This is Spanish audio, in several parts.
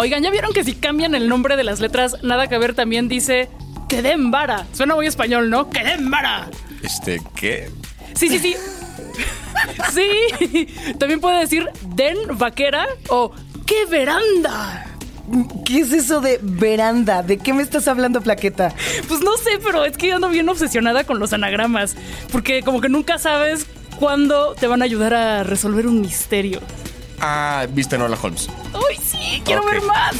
Oigan, ¿ya vieron que si cambian el nombre de las letras, nada que ver también dice vara? Suena muy español, ¿no? vara. Este, ¿qué? Sí, sí, sí. sí. También puede decir den vaquera o qué veranda. ¿Qué es eso de veranda? ¿De qué me estás hablando, Plaqueta? Pues no sé, pero es que yo ando bien obsesionada con los anagramas. Porque como que nunca sabes cuándo te van a ayudar a resolver un misterio. Ah, viste Nola Holmes. ¡Uy, sí! ¡Quiero ver más!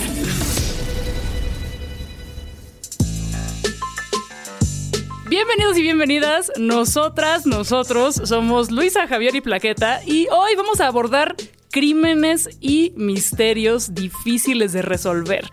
Bienvenidos y bienvenidas. Nosotras, nosotros somos Luisa, Javier y Plaqueta y hoy vamos a abordar crímenes y misterios difíciles de resolver.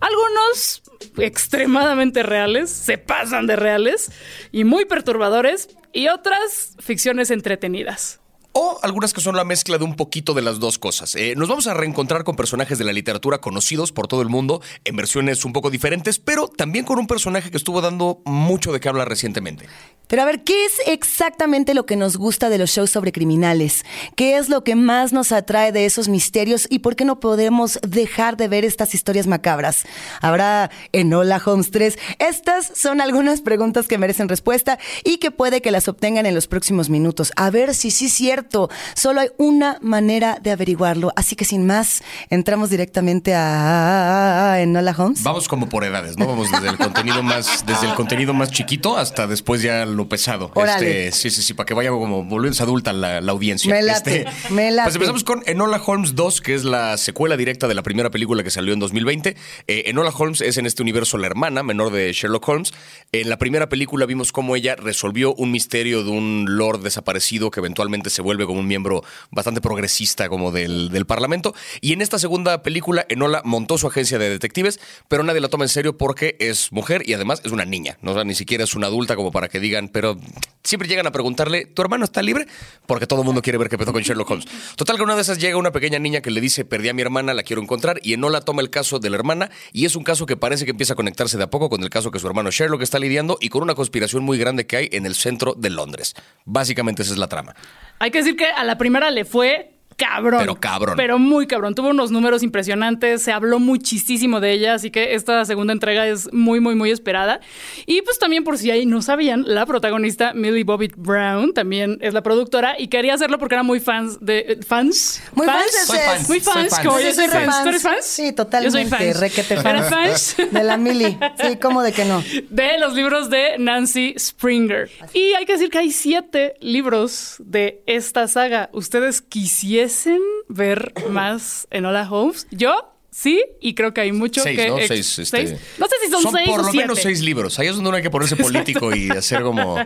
Algunos extremadamente reales, se pasan de reales y muy perturbadores y otras ficciones entretenidas o algunas que son la mezcla de un poquito de las dos cosas. Eh, nos vamos a reencontrar con personajes de la literatura conocidos por todo el mundo en versiones un poco diferentes, pero también con un personaje que estuvo dando mucho de qué hablar recientemente. Pero a ver, ¿qué es exactamente lo que nos gusta de los shows sobre criminales? ¿Qué es lo que más nos atrae de esos misterios y por qué no podemos dejar de ver estas historias macabras? ¿Habrá Enola Holmes 3? Estas son algunas preguntas que merecen respuesta y que puede que las obtengan en los próximos minutos. A ver si sí es cierto. Solo hay una manera de averiguarlo. Así que sin más, entramos directamente a Enola Holmes. Vamos como por edades, ¿no? Vamos desde el contenido más, desde el contenido más chiquito hasta después ya lo pesado. Este, sí, sí, sí, para que vaya como volviéndose adulta la, la audiencia. Me late, este, me late. Pues empezamos con Enola Holmes 2, que es la secuela directa de la primera película que salió en 2020. Eh, Enola Holmes es en este universo la hermana menor de Sherlock Holmes. En la primera película vimos cómo ella resolvió un misterio de un lord desaparecido que eventualmente se vuelve como un miembro bastante progresista como del, del Parlamento. Y en esta segunda película, Enola montó su agencia de detectives, pero nadie la toma en serio porque es mujer y además es una niña. ¿no? ni siquiera es una adulta como para que digan pero siempre llegan a preguntarle, ¿tu hermano está libre? Porque todo el mundo quiere ver qué pasó con Sherlock Holmes. Total que una de esas llega una pequeña niña que le dice, perdí a mi hermana, la quiero encontrar, y Enola toma el caso de la hermana, y es un caso que parece que empieza a conectarse de a poco con el caso que su hermano Sherlock está lidiando y con una conspiración muy grande que hay en el centro de Londres. Básicamente esa es la trama. Hay que decir que a la primera le fue cabrón. Pero cabrón. Pero muy cabrón. Tuvo unos números impresionantes, se habló muchísimo de ella, así que esta segunda entrega es muy, muy, muy esperada. Y pues también, por si ahí no sabían, la protagonista Millie Bobbitt Brown también es la productora y quería hacerlo porque era muy fans de. ¿Fans? Muy fans. fans. Muy fans. Como yo soy fans. ¿Tú eres fans? Sí, totalmente. Yo soy fans. Requete fans. fans? De la Millie. Sí, ¿cómo de que no? De los libros de Nancy Springer. Y hay que decir que hay siete libros de esta saga. ¿Ustedes quisiesen ver más en Hola Holmes? Yo Sí, y creo que hay mucho seis, que... ¿no? Seis, este... No sé si son, seis por lo menos seis libros. Ahí es donde uno hay que ponerse político y hacer como...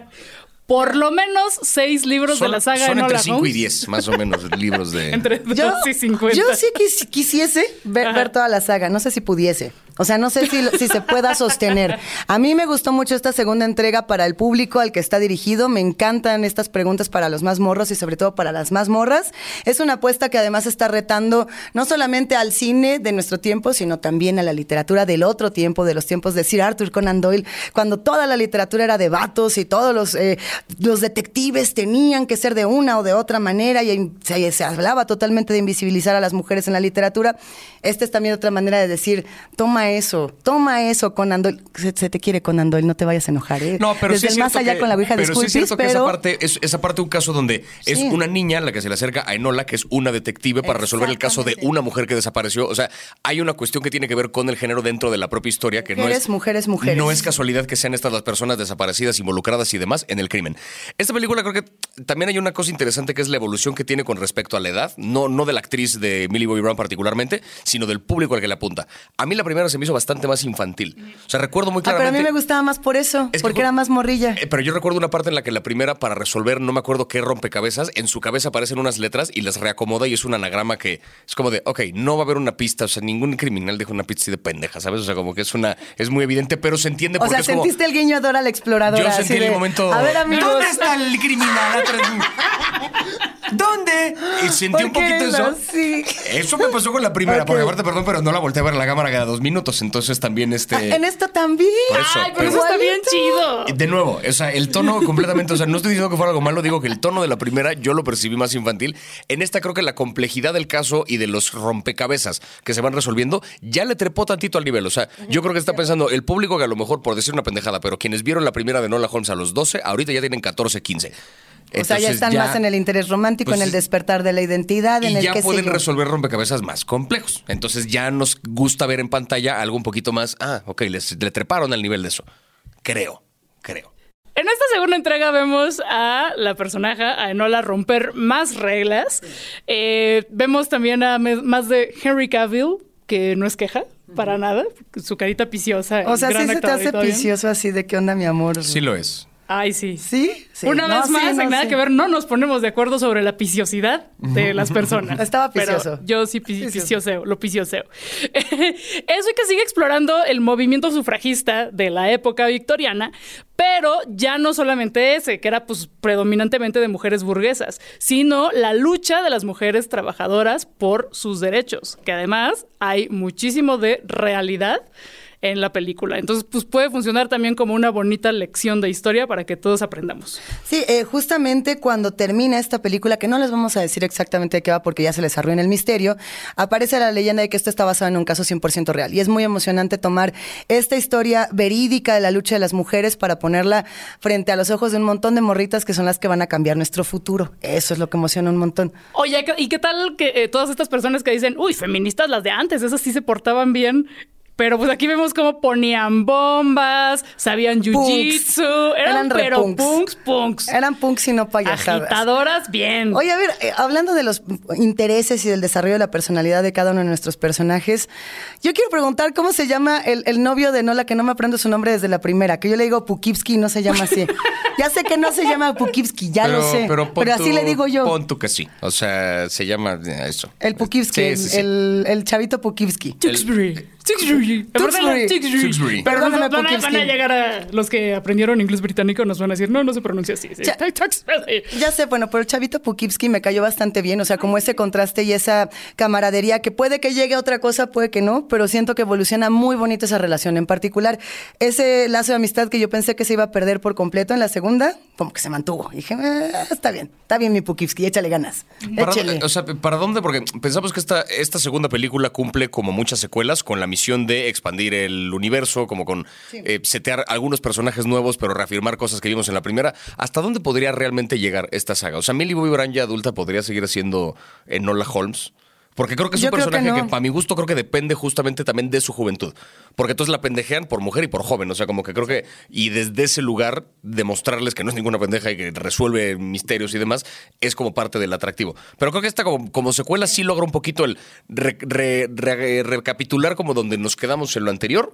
por lo menos seis libros de la saga son Enola entre 5 y 10, más o menos, libros de... entre 2 y 50. Yo sí quisiese ver, ver, toda la saga, no sé si pudiese. O sea, no sé si, se pueda sostener. A mí me gustó mucho esta segunda entrega para el público al que está dirigido. Me encantan estas preguntas para los más morros y sobre todo para las más morras. Es una apuesta que además está retando no solamente al cine de nuestro tiempo, sino también a la literatura del otro tiempo, de los tiempos de Sir Arthur Conan Doyle, cuando toda la literatura era de vatos y todos los... Eh, los detectives tenían que ser de una o de otra manera y se, hablaba totalmente de invisibilizar a las mujeres en la literatura. Esta es también otra manera de decir, toma eso, toma eso, Conan Doyle. Se, te quiere Conan Doyle, no te vayas a enojar. ¿eh? No, pero Desde sí el más allá con la Ouija, pero sí es cierto que esa parte es esa parte un caso donde es una niña la que se le acerca a Enola, que es una detective para resolver el caso de una mujer que desapareció. O sea, hay una cuestión que tiene que ver con el género dentro de la propia historia que no es mujeres, mujeres. No es casualidad que sean estas las personas desaparecidas, involucradas y demás en el crimen. Esta película creo que también hay una cosa interesante que es la evolución que tiene con respecto a la edad, no, no de la actriz de Millie Bobby Brown particularmente, sino del público al que le apunta. A mí la primera se me hizo bastante más infantil. O sea, recuerdo muy claramente. Ah, pero a mí me gustaba más por eso, porque era más morrilla. Eh, pero yo recuerdo una parte en la que la primera, para resolver, no me acuerdo qué rompecabezas, en su cabeza aparecen unas letras y las reacomoda y es un anagrama que es como de, ok, no va a haber una pista, o sea, ningún criminal deja una pista así de pendeja, ¿sabes? O sea, como que es una, es muy evidente, pero se entiende o sea, sentiste el guiño de Dora la exploradora. Yo sentí el momento. A ver, amigos. ¿Dónde está el criminal? ¿Dónde? Y sentí un ¿Por qué poquito eso. así? Eso me pasó con la primera, Ok. porque aparte, perdón, pero no la volteé a ver la cámara cada dos minutos, entonces también este... Ah, en esta también. Por eso, Ay, pero pero- eso está bien chido. De nuevo, o sea, el tono completamente, o sea, no estoy diciendo que fuera algo malo, digo que el tono de la primera yo lo percibí más infantil. En esta creo que la complejidad del caso y de los rompecabezas que se van resolviendo ya le trepó tantito al nivel. O sea, yo creo que está pensando el público que a lo mejor, por decir una pendejada, pero quienes vieron la primera de Nola Holmes a los 12, ahorita ya tienen 14, 15. O sea, ya Entonces están más en el interés romántico, pues, en el despertar de la identidad, en y el ya que pueden resolver rompecabezas más complejos. Entonces ya nos gusta ver en pantalla algo un poquito más. Ah, ok, les, le treparon al nivel de eso. Creo, creo. En esta segunda entrega vemos a la personaje, a Enola, romper más reglas. Eh, vemos también a más de Henry Cavill, que no es queja para nada. Su carita viciosa. O sea, sí se te hace vicioso así de qué onda, mi amor. Sí lo es. Ay, sí. ¿Sí? Sí. Una No, vez sí, más, no, en nada sí. que ver, no nos ponemos de acuerdo sobre la piciosidad de las personas. Estaba Pero picioso. yo sí pi- Picioso. picioseo, lo picioseo. Eso y que sigue explorando el movimiento sufragista de la época victoriana, pero ya no solamente ese, que era pues predominantemente de mujeres burguesas, sino la lucha de las mujeres trabajadoras por sus derechos, que además hay muchísimo de realidad en la película. Entonces, pues puede funcionar también como una bonita lección de historia para que todos aprendamos. Sí, eh, justamente cuando termina esta película, que no les vamos a decir exactamente de qué va porque ya se les arruina el misterio, aparece la leyenda de que esto está basado en un caso 100% real. Y es muy emocionante tomar esta historia verídica de la lucha de las mujeres para ponerla frente a los ojos de un montón de morritas que son las que van a cambiar nuestro futuro. Eso es lo que emociona un montón. Oye, ¿y qué tal que eh, todas estas personas que dicen, uy, feministas las de antes, esas sí se portaban bien? Pero pues aquí vemos cómo ponían bombas, sabían jiu-jitsu, eran, pero punks. punks, punks. Eran punks y no payasadas. Agitadoras, bien. Oye, a ver, eh, hablando de los intereses y del desarrollo de la personalidad de cada uno de nuestros personajes, yo quiero preguntar cómo se llama el, el novio de Nola, que no me aprendo su nombre desde la primera, que yo le digo Pukivsky y no se llama así. ya sé que no se llama Pukivsky, ya lo sé, pero, pon así le digo yo. Pon tú que sí. O sea, se llama eso. El Pukivsky, Sí, sí, sí. El, el chavito Pukivsky. Tewksbury. Tewksbury. Perdóname, van, a, Pukivsky. van a llegar a los que aprendieron inglés británico, nos van a decir, no, no se pronuncia así. sí. Ya- sé, bueno, pero el chavito Pukivsky me cayó bastante bien, o sea, como ese contraste y esa camaradería que puede que llegue a otra cosa, puede que no, pero siento que evoluciona muy bonito esa relación. En particular, ese lazo de amistad que yo pensé que se iba a perder por completo en la segunda, como que se mantuvo. Y dije, "Eh, está bien, está bien mi Pukivsky, échale ganas. ¿Para, Échale. dónde- o sea, ¿para dónde? Porque pensamos que esta, esta segunda película cumple como muchas secuelas con la misión de expandir el universo, como con eh, setear algunos personajes nuevos, pero reafirmar cosas que vimos en la primera. ¿Hasta dónde podría realmente llegar esta saga? O sea, Millie Bobby Brown ya adulta podría seguir siendo Enola Holmes. Porque creo que es Yo un que personaje que, no. para mi gusto, creo que depende justamente también de su juventud. Porque entonces la pendejean por mujer y por joven. O sea, como que creo que. Y desde ese lugar, demostrarles que no es ninguna pendeja y que resuelve misterios y demás, es como parte del atractivo. Pero creo que esta, como, como secuela, sí logra un poquito el re- re- re- recapitular como donde nos quedamos en lo anterior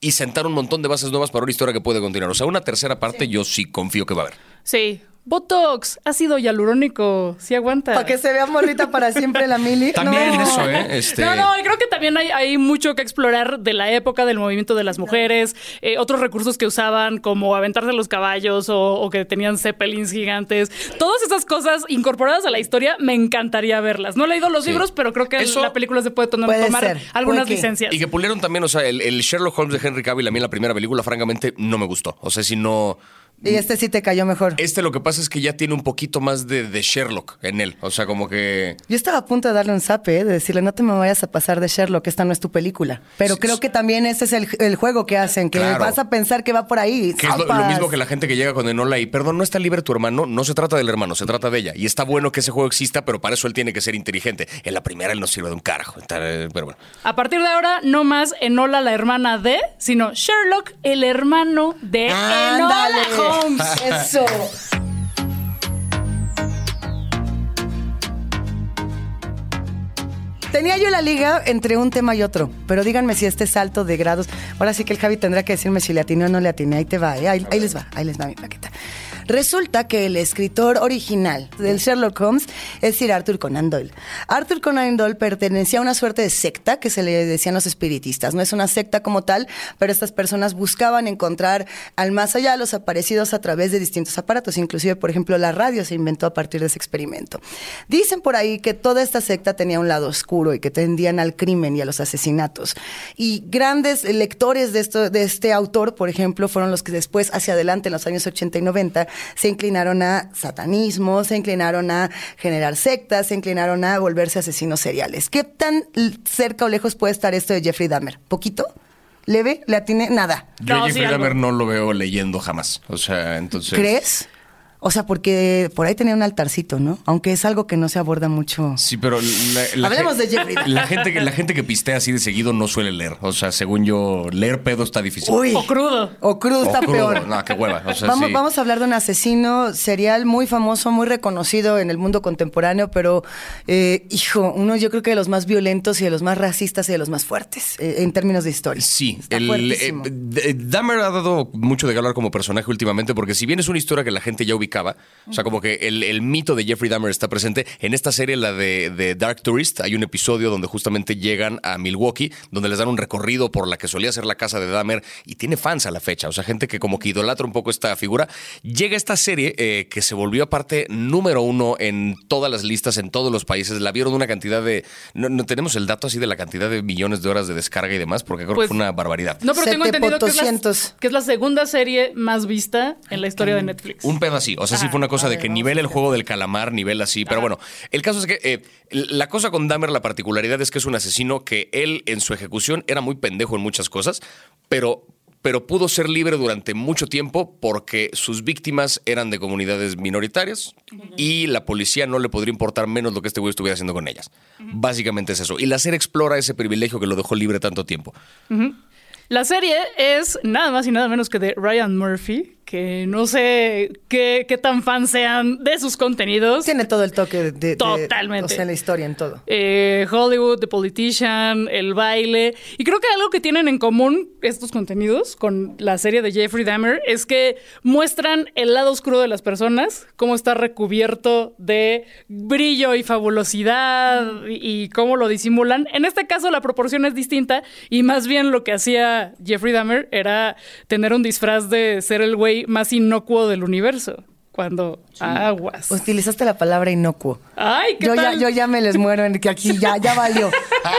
y sentar un montón de bases nuevas para una historia que puede continuar. O sea, una tercera parte yo sí confío que va a haber. Sí. Botox, ácido hialurónico, sí aguanta. Para que se vea morrita para siempre la Mili. También No. eso, ¿eh? Este... No, no, creo que también hay, hay mucho que explorar de la época del movimiento de las mujeres, eh, otros recursos que usaban como aventarse los caballos o, o que tenían zeppelins gigantes. Todas esas cosas incorporadas a la historia me encantaría verlas. No he leído los Sí. libros, pero creo que Eso- la película se puede tomar, Puede tomar ser, algunas licencias. Y que pulieron también, o sea, el, el Sherlock Holmes de Henry Cavill, a mí en la primera película, francamente, no me gustó. O sea, si no. Y este sí te cayó mejor. Este lo que pasa es que ya tiene un poquito más de, de Sherlock en él. O sea, como que. Yo estaba a punto de darle un zape, ¿eh? de decirle, no te me vayas a pasar de Sherlock, esta no es tu película. Pero Sí, creo que también ese es el, el juego que hacen, que Claro. vas a pensar que va por ahí. Que es lo, mismo que la gente que llega con Enola y, perdón, no está libre tu hermano. No se trata del hermano, se trata de ella. Y está bueno que ese juego exista, pero para eso él tiene que ser inteligente. En la primera él no sirve de un carajo. Pero bueno. A partir de ahora, no más Enola la hermana de, sino Sherlock el hermano de Enola Eso. Tenía yo la liga entre un tema y otro, pero díganme si este salto de grados. Ahora sí que el Javi tendrá que decirme si le atiné o no le atiné. Ahí te va, ¿eh? ahí, ahí les va, ahí les va mi plaqueta. Resulta que el escritor original del Sherlock Holmes es Sir Arthur Conan Doyle. Arthur Conan Doyle pertenecía a una suerte de secta que se le decían los espiritistas. No es una secta como tal, pero estas personas buscaban encontrar al más allá los aparecidos a través de distintos aparatos. Inclusive, por ejemplo, la radio se inventó a partir de ese experimento. Dicen por ahí que toda esta secta tenía un lado oscuro y que tendían al crimen y a los asesinatos. Y grandes lectores de, esto, de este autor, por ejemplo, fueron los que después, hacia adelante, en los años 80 y 90, se inclinaron a satanismo, se inclinaron a generar sectas, se inclinaron a volverse asesinos seriales. ¿Qué tan cerca o lejos puede estar esto de Jeffrey Dahmer? ¿Poquito? ¿Leve? ¿Le atiene? Nada. Yo No, a sí, Jeffrey. Dahmer no lo veo leyendo jamás. O sea, entonces. ¿Crees? O sea, porque por ahí tenía un altarcito, ¿no? Aunque es algo que no se aborda mucho. Sí, pero la, la Hablemos de Jeffrey. La gente, que, la gente que pistea así de seguido no suele leer. O sea, según yo, leer pedo está difícil. Uy. O crudo. O crudo O está crudo. peor. No, qué hueva. O sea, vamos, sí. vamos a hablar de un asesino serial muy famoso, muy reconocido en el mundo contemporáneo, pero, eh, hijo, uno yo creo que de los más violentos y de los más racistas y de los más fuertes eh, en términos de historia. Sí, Está el, eh, Dahmer ha dado mucho de galar como personaje últimamente, porque si bien es una historia que la gente ya o sea, como que el, el mito de Jeffrey Dahmer está presente, en esta serie, la de, de Dark Tourist, hay un episodio donde justamente llegan a Milwaukee, donde les dan un recorrido por la que solía ser la casa de Dahmer, y tiene fans a la fecha, o sea, gente que como que idolatra un poco esta figura. Llega esta serie eh, que se volvió aparte número uno en todas las listas, en todos los países, la vieron una cantidad de... No, no tenemos el dato así de la cantidad de millones de horas de descarga y demás, porque creo Pues, que fue una barbaridad. No, pero tengo Sete entendido que es, la, que es la segunda serie más vista en la historia de Netflix. Un pedo así. O sea, sí fue una cosa de que nivel el juego del calamar, nivel así. Pero bueno, el caso es que eh, la cosa con Dahmer, la particularidad es que es un asesino que él en su ejecución era muy pendejo en muchas cosas, pero pero pudo ser libre durante mucho tiempo porque sus víctimas eran de comunidades minoritarias y la policía no le podría importar menos lo que este güey estuviera haciendo con ellas. Básicamente es eso. Y la serie explora ese privilegio que lo dejó libre tanto tiempo. La serie es nada más y nada menos que de Ryan Murphy, que no sé qué, qué tan fans sean de sus contenidos. Tiene todo el toque de, de- Totalmente. o sea, la historia en todo. Eh, Hollywood, The Politician, el baile. Y creo que algo que tienen en común estos contenidos con la serie de Jeffrey Dahmer es que muestran el lado oscuro de las personas, cómo está recubierto de brillo y fabulosidad y, y cómo lo disimulan. En este caso la proporción es distinta y más bien lo que hacía Jeffrey Dahmer era tener un disfraz de ser el güey más inocuo del universo. Cuando aguas. Utilizaste la palabra inocuo. Ay, ¿qué Yo ya, tal? yo ya me les muero en que aquí ya, ya valió.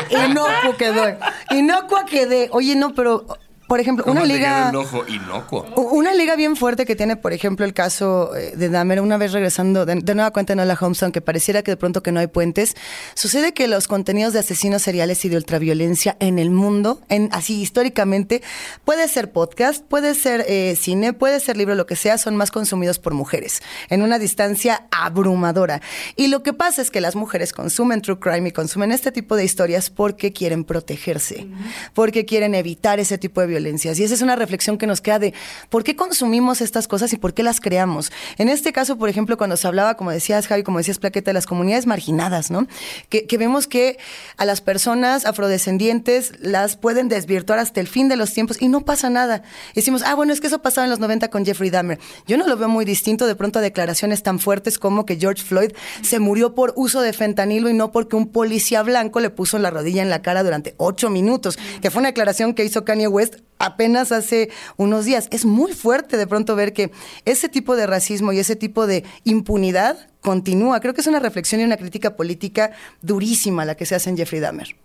Inocuo quedó. Inocua quedé. Oye, no, pero, por ejemplo, una ¿Cómo te liga. el ojo inocuo? Una liga bien fuerte que tiene, por ejemplo, el caso eh, de Dahmer, una vez regresando de, de nueva cuenta en Hola Holmes, aunque pareciera que de pronto que no hay puentes, sucede que los contenidos de asesinos seriales y de ultraviolencia en el mundo, en, así históricamente, puede ser podcast, puede ser eh, cine, puede ser libro, lo que sea, son más consumidos por mujeres, en una distancia abrumadora. Y lo que pasa es que las mujeres consumen true crime y consumen este tipo de historias porque quieren protegerse, porque quieren evitar ese tipo de violencias. Y esa es una reflexión que nos queda de por qué consumimos estas cosas y por qué las creamos. En este caso, por ejemplo, cuando se hablaba, como decías, Javi, como decías, Plaqueta, de las comunidades marginadas, ¿no? Que, vemos que a las personas afrodescendientes las pueden desvirtuar hasta el fin de los tiempos y no pasa nada. Decimos, ah, bueno, es que eso pasaba en los 90 con Jeffrey Dahmer. Yo no lo veo muy distinto de pronto a declaraciones tan fuertes como que George Floyd se murió por uso de fentanilo y no porque un policía blanco le puso la rodilla en la cara durante ocho minutos, que fue una declaración que hizo Kanye West apenas hace unos días. Es muy fuerte de pronto ver que ese tipo de racismo y ese tipo de impunidad continúa. Creo que es una reflexión y una crítica política durísima la que se hace en Jeffrey Dahmer.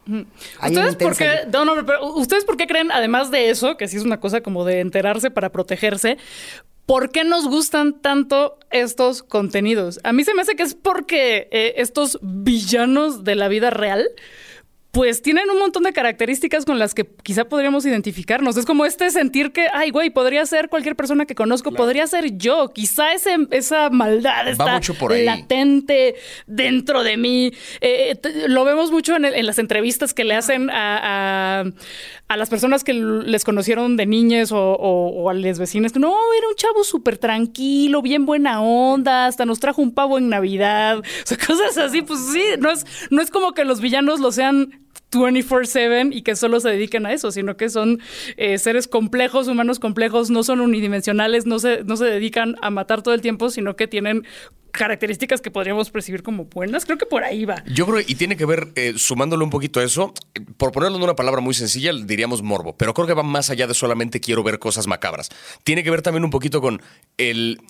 ¿Ustedes por, qué, no, no, pero ¿Ustedes por qué creen, además de eso, que sí es una cosa como de enterarse para protegerse, ¿por qué nos gustan tanto estos contenidos? A mí se me hace que es porque eh, estos villanos de la vida real pues tienen un montón de características con las que quizá podríamos identificarnos. Es como este sentir que, ay, güey, podría ser cualquier persona que conozco, podría ser yo. Quizá ese, esa maldad está latente dentro de mí. Eh, lo vemos mucho en, las entrevistas que le hacen a, las personas que les conocieron de niñas o, a las vecinas. No, era un chavo súper tranquilo, bien buena onda, hasta nos trajo un pavo en Navidad. O sea, cosas así, pues sí, no es, no es como que los villanos lo sean 24/7 y que solo se dediquen a eso, sino que son eh, seres complejos, humanos complejos, no son unidimensionales, no se, no se dedican a matar todo el tiempo, sino que tienen características que podríamos percibir como buenas. Creo que por ahí va. Yo creo, y tiene que ver, eh, sumándole un poquito a eso, por ponerlo en una palabra muy sencilla, diríamos morbo, pero creo que va más allá de solamente quiero ver cosas macabras. Tiene que ver también un poquito con, el,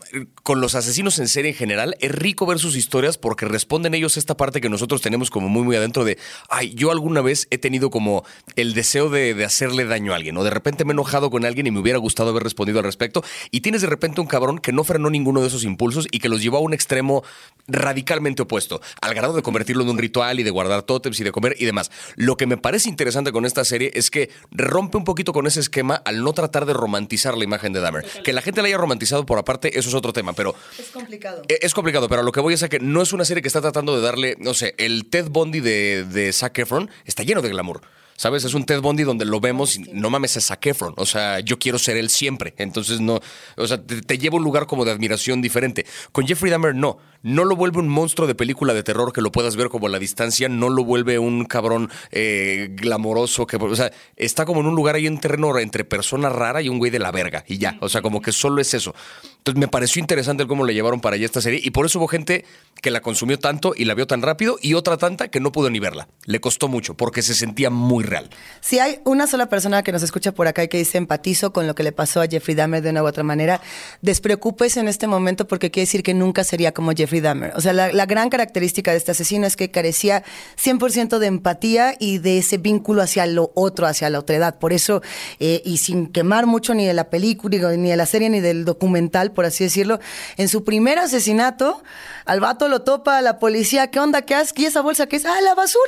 con los asesinos en serie en general. Es rico ver sus historias porque responden ellos esta parte que nosotros tenemos como muy, muy adentro de, ay, yo alguna vez he tenido como el deseo de, de hacerle daño a alguien, o de repente me he enojado con alguien y me hubiera gustado haber respondido al respecto, y tienes de repente un cabrón que no frenó ninguno de esos impulsos y que los llevó a un extremo extremo radicalmente opuesto, al grado de convertirlo en un ritual y de guardar tótems y de comer y demás. Lo que me parece interesante con esta serie es que rompe un poquito con ese esquema al no tratar de romantizar la imagen de Dahmer. Que la gente la haya romantizado por aparte, eso es otro tema, pero... Es complicado. E, es complicado, pero lo que voy es a que no es una serie que está tratando de darle, no sé, el Ted Bundy de, de Zac Efron está lleno de glamour. ¿Sabes? Es un Ted Bundy donde lo vemos y no mames, es Zac. O sea, yo quiero ser él siempre. Entonces, no. O sea, te, lleva a un lugar como de admiración diferente. Con Jeffrey Dahmer, no. No lo vuelve un monstruo de película de terror que lo puedas ver como la distancia. No lo vuelve un cabrón eh, glamoroso. Que, o sea, está como en un lugar ahí en terreno entre persona rara y un güey de la verga. Y ya. O sea, como que solo es eso. Entonces, me pareció interesante cómo le llevaron para allá esta serie. Y por eso hubo gente que la consumió tanto y la vio tan rápido. Y otra tanta que no pudo ni verla. Le costó mucho porque se sentía muy real. Si hay una sola persona que nos escucha por acá y que dice empatizo con lo que le pasó a Jeffrey Dahmer de una u otra manera, despreocúpese en este momento porque quiere decir que nunca sería como Jeffrey Dahmer. O sea, la, gran característica de este asesino es que carecía 100% de empatía y de ese vínculo hacia lo otro, hacia la otra edad. Por eso, eh, y sin quemar mucho ni de la película, ni de la serie, ni del documental, por así decirlo, en su primer asesinato, al vato lo topa la policía, ¿qué onda? ¿Qué haces? ¿Y esa bolsa qué es? ¡Ah, la basura!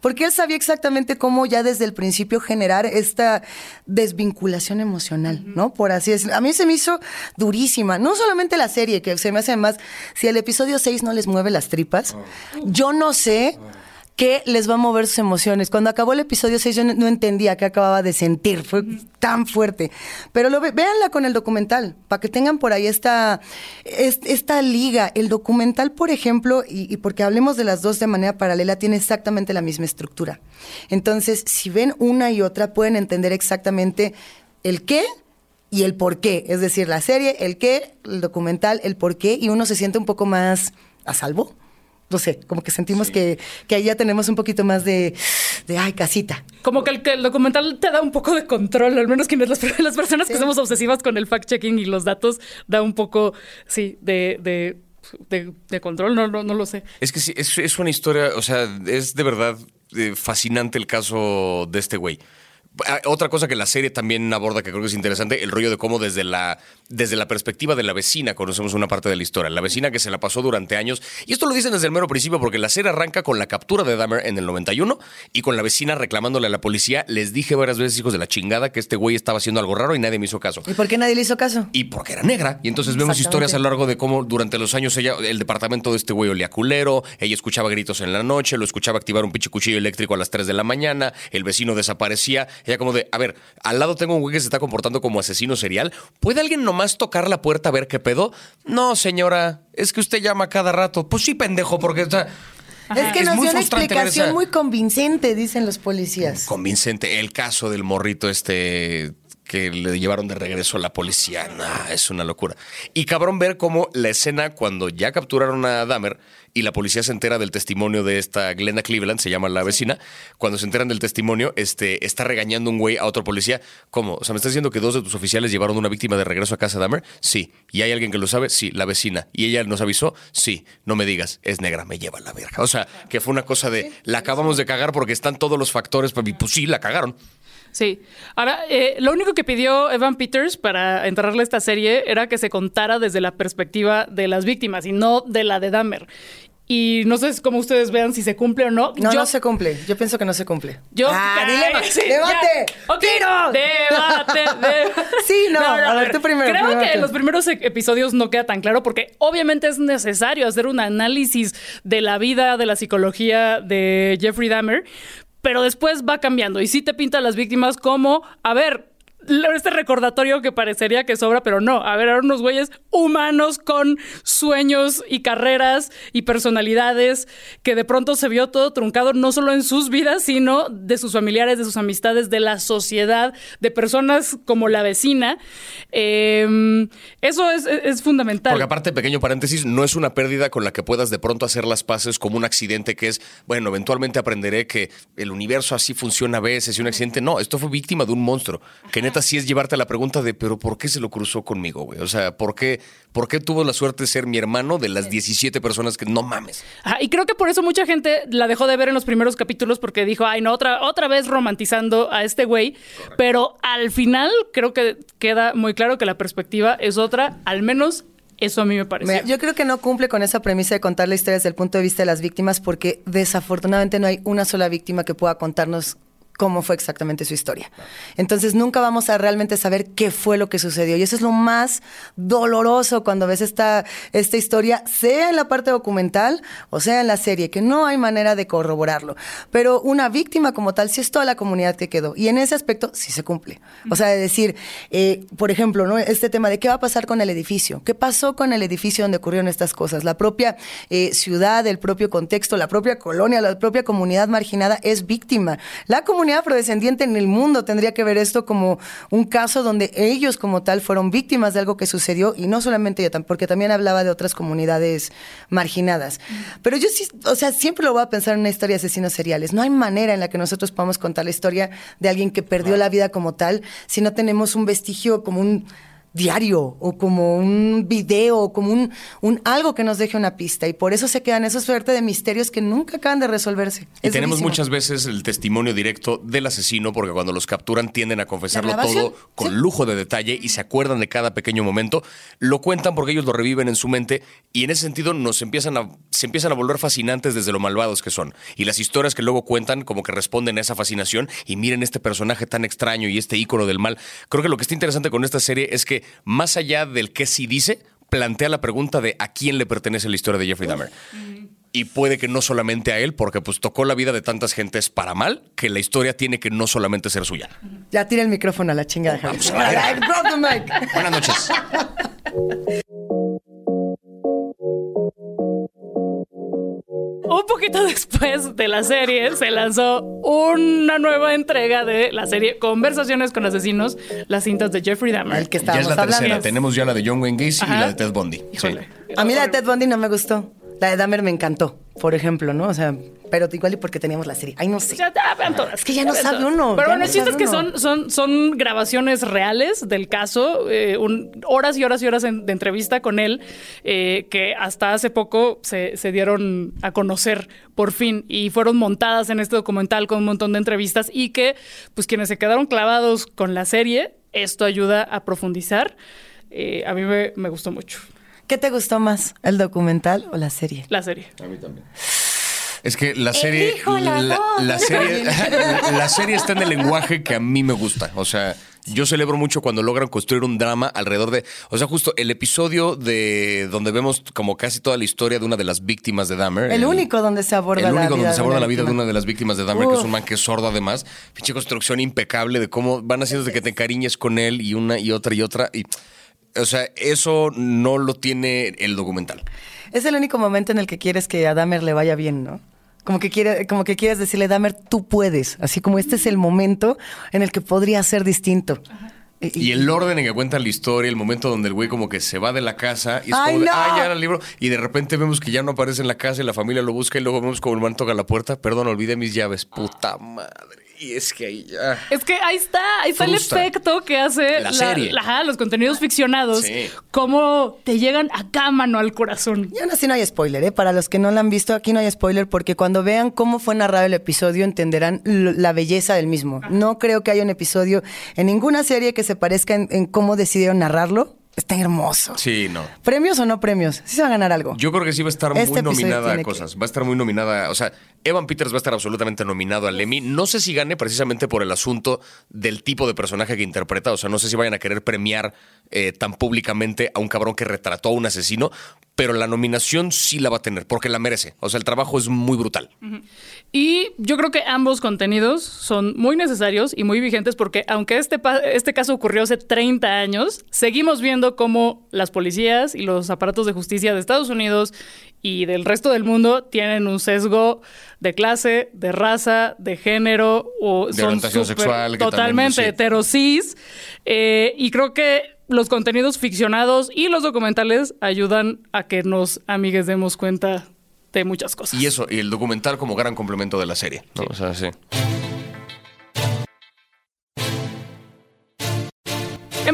Porque él sabía exactamente cómo ya desde el principio generar esta desvinculación emocional, ¿no? Por así decirlo. A mí se me hizo durísima. No solamente la serie, que se me hace más, si el episodio 6 no les mueve las tripas, yo no sé qué les va a mover sus emociones. Cuando acabó el episodio 6 yo no, entendía qué acababa de sentir, fue tan fuerte. Pero lo, véanla con el documental, para que tengan por ahí esta, esta liga. El documental, por ejemplo, y, y, porque hablemos de las dos de manera paralela, tiene exactamente la misma estructura. Entonces, si ven una y otra, pueden entender exactamente el qué y el por qué. Es decir, la serie, el qué, el documental, el por qué, y uno se siente un poco más a salvo no sé, como que sentimos que, que ahí ya tenemos un poquito más de, de ay, casita. Como que el, documental te da un poco de control, al menos quienes las, las personas que somos obsesivas con el fact-checking y los datos, da un poco, sí, de, de, de, control, no, no, no, lo sé. Es que sí, es, es una historia, o sea, es de verdad eh, fascinante el caso de este güey. Ah, otra cosa que la serie también aborda que creo que es interesante, el rollo de cómo desde la, desde la perspectiva de la vecina conocemos una parte de la historia. La vecina que se la pasó durante años. Y esto lo dicen desde el mero principio porque la serie arranca con la captura de Dahmer en el 91 y con la vecina reclamándole a la policía. Les dije varias veces, hijos de la chingada, que este güey estaba haciendo algo raro y nadie me hizo caso. ¿Y por qué nadie le hizo caso? Y porque era negra. Y entonces vemos historias a lo largo de cómo durante los años ella, el departamento de este güey olía culero, ella escuchaba gritos en la noche, lo escuchaba activar un pinche cuchillo eléctrico a las 3 de la mañana, el vecino desaparecía. Ella como de, a ver, al lado tengo un güey que se está comportando como asesino serial. ¿Puede alguien nomás tocar la puerta a ver qué pedo? No, señora, es que usted llama cada rato. Pues sí, pendejo, porque está... Es que nos dio una explicación muy convincente, dicen los policías. Convincente. El caso del morrito este que le llevaron de regreso a la policía. es una locura. Y cabrón ver cómo la escena cuando ya capturaron a Dahmer y la policía se entera del testimonio de esta Glenda Cleveland, se llama la vecina, cuando se enteran del testimonio, este, está regañando un güey a otro policía. ¿Cómo? O sea, ¿me estás diciendo que dos de tus oficiales llevaron una víctima de regreso a casa de Dahmer? Sí. ¿Y hay alguien que lo sabe? Sí, la vecina. ¿Y ella nos avisó? Sí. No me digas, es negra, me lleva la verga. O sea, que fue una cosa de, la acabamos de cagar porque están todos los factores, pues sí, la cagaron. Sí. Ahora, eh, lo único que pidió Evan Peters para entrarle a esta serie era que se contara desde la perspectiva de las víctimas y no de la de Dahmer. y no sé cómo ustedes vean si se cumple o no. No, Yo- no se cumple. Yo pienso que no se cumple. Yo, ah, dilema. sí, ¡Debate! ya. Ok, ¡Tiro! Debate, debate. Sí, no, a ver, tú primero, Creo primero que en los primeros e- episodios no queda tan claro porque obviamente es necesario hacer un análisis de la vida, de la psicología de Jeffrey Dahmer, pero después va cambiando. Y sí te pinta las víctimas como, a ver, este recordatorio que parecería que sobra, pero no. A ver, eran unos güeyes humanos con sueños y carreras y personalidades que de pronto se vio todo truncado, no solo en sus vidas, sino de sus familiares, de sus amistades, de la sociedad, de personas como la vecina. Eh, eso es, es- es fundamental. Porque aparte, pequeño paréntesis, no es una pérdida con la que puedas de pronto hacer las paces como un accidente que es, bueno, eventualmente aprenderé que el universo así funciona a veces y un accidente. No, esto fue víctima de un monstruo. Que neta sí es llevarte a la pregunta de, pero ¿por qué se lo cruzó conmigo, güey? O sea, ¿por qué, ¿por qué tuvo la suerte de ser mi hermano de las 17 personas que no mames? Ajá, y creo que por eso mucha gente la dejó de ver en los primeros capítulos porque dijo, ay, no, otra, otra vez romantizando a este güey. Pero al final creo que queda muy claro que la perspectiva es otra, al menos eso a mí me. Mira, yo creo que no cumple con esa premisa de contar la historia desde el punto de vista de las víctimas porque desafortunadamente no hay una sola víctima que pueda contarnos cómo fue exactamente su historia. Entonces nunca vamos a realmente saber qué fue lo que sucedió. Y eso es lo más doloroso cuando ves esta, esta historia, sea en la parte documental o sea en la serie, que no hay manera de corroborarlo. Pero una víctima como tal, sí es toda la comunidad que quedó. Y en ese aspecto sí se cumple. O sea, de decir, eh, por ejemplo, ¿no? este tema de qué va a pasar con el edificio. ¿Qué pasó con el edificio donde ocurrieron estas cosas? La propia eh, ciudad, el propio contexto, la propia colonia, la propia comunidad marginada es víctima. La comunidad afrodescendiente en el mundo tendría que ver esto como un caso donde ellos como tal fueron víctimas de algo que sucedió y no solamente yo, porque también hablaba de otras comunidades marginadas. Pero yo sí, o sea, siempre lo voy a pensar en una historia de asesinos seriales. No hay manera en la que nosotros podamos contar la historia de alguien que perdió la vida como tal si no tenemos un vestigio como un diario o como un video o como un, un algo que nos deje una pista y por eso se quedan esa suerte de misterios que nunca acaban de resolverse. Y Es tenemos durísimo. muchas veces el testimonio directo del asesino, porque cuando los capturan tienden a confesarlo todo con Sí. lujo de detalle y se acuerdan de cada pequeño momento. Lo cuentan porque ellos lo reviven en su mente y en ese sentido nos empiezan a, se empiezan a volver fascinantes desde lo malvados que son. Y las historias que luego cuentan como que responden a esa fascinación y miren este personaje tan extraño y este ícono del mal. Creo que lo que está interesante con esta serie es que más allá del qué sí dice, plantea la pregunta de a quién le pertenece la historia de Jeffrey Dahmer. Y puede que no solamente a él, porque pues tocó la vida de tantas gentes para mal, que la historia tiene que no solamente ser suya. Ya tira el micrófono a la chingada. Javi. Vamos Un poquito después de la serie se lanzó una nueva entrega de la serie Conversaciones con Asesinos, las cintas de Jeffrey Dahmer. El que Ya es la tercera. Tenemos ya la de John Wayne Gacy y la de Ted Bundy. Sí. A mí la de Ted Bundy no me gustó. La de Dahmer me encantó, por ejemplo, ¿no? O sea, pero igual y porque teníamos la serie. Ay, no sé. Ya, todas. Es que ya no sabe uno, Pero bueno, no el chiste es que son, son, son grabaciones reales del caso, eh, un- horas y horas y horas en- de entrevista con él, eh, que hasta hace poco se, se dieron a conocer por fin y fueron montadas en este documental con un montón de entrevistas y que, pues quienes se quedaron clavados con la serie, esto ayuda a profundizar. Eh, a mí me, me gustó mucho ¿Qué te gustó más, el documental o la serie? la serie. Es que la serie. Elijo la La, la serie la serie está en el lenguaje que a mí me gusta. O sea, yo celebro mucho cuando logran construir un drama alrededor de. O sea, justo el episodio de donde vemos como casi toda la historia de una de las víctimas de Dahmer. El único donde se aborda El la único vida donde de se aborda la vida de una de las víctimas de Dahmer, que es un man que es sordo además. Pinche construcción impecable de cómo van haciendo de que te encariñes con él y una y otra y otra. Y, o sea, eso no lo tiene el documental. Es el único momento en el que quieres que a Dahmer le vaya bien, ¿no? Como que, quiere, como que quieres decirle, Dahmer, tú puedes. Así como este es el momento en el que podría ser distinto. Y el orden en que cuentan la historia, el momento donde el güey como que se va de la casa y es ¡Ay, como de, no! ah, ya era el libro. Y de repente vemos que ya no aparece en la casa y la familia lo busca y luego vemos como el man toca la puerta. Perdón, olvidé mis llaves. Puta madre. Y es que ahí ya. Es que ahí está, ahí está Frustra. el efecto que hace La serie. los contenidos ficcionados, Sí. cómo te llegan acá mano al corazón. Y aún así no hay spoiler, ¿eh? Para los que no la han visto, aquí no hay spoiler porque cuando vean cómo fue narrado el episodio entenderán la belleza del mismo. No creo que haya un episodio en ninguna serie que se parezca en, en cómo decidieron narrarlo está hermoso. Sí, no. ¿Premios o no premios? Sí se va a ganar algo. Yo creo que sí va a estar Este muy nominada a que- cosas. Va a estar muy nominada. O sea, Evan Peters va a estar absolutamente nominado al Emmy. No sé si gane precisamente por el asunto del tipo de personaje que interpreta. O sea, no sé si vayan a querer premiar eh, tan públicamente a un cabrón que retrató a un asesino. Pero la nominación sí la va a tener, porque la merece. O sea, el trabajo es muy brutal. Y yo creo que ambos contenidos son muy necesarios y muy vigentes porque aunque este, este caso ocurrió hace 30 años, seguimos viendo cómo las policías y los aparatos de justicia de Estados Unidos y del resto del mundo tienen un sesgo de clase, de raza, de género o De son orientación sexual, que totalmente sí. heterosis. Eh, y creo que los contenidos ficcionados y los documentales ayudan a que nos amigues demos cuenta de muchas cosas. Y eso, y el documental como gran complemento de la serie. ¿no? O sea, sí.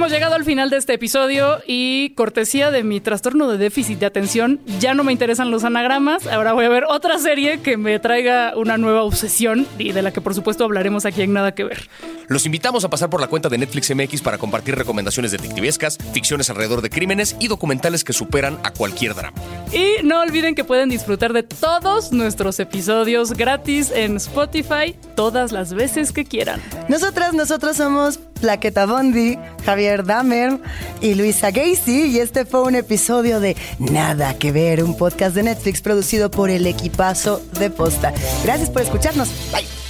Hemos llegado al final de este episodio y cortesía de mi trastorno de déficit de atención, ya no me interesan los anagramas. Ahora voy a ver otra serie que me traiga una nueva obsesión y de la que por supuesto hablaremos aquí en Nada que Ver. Los invitamos a pasar por la cuenta de Netflix MX para compartir recomendaciones detectivescas, ficciones alrededor de crímenes y documentales que superan a cualquier drama. Y no olviden que pueden disfrutar de todos nuestros episodios gratis en Spotify todas las veces que quieran. Nosotras, nosotros somos Plaqueta Bondi, Javier Damer y Luisa Gacy. Y este fue un episodio de Nada que Ver, un podcast de Netflix producido por el equipazo de Posta. Gracias por escucharnos. Bye.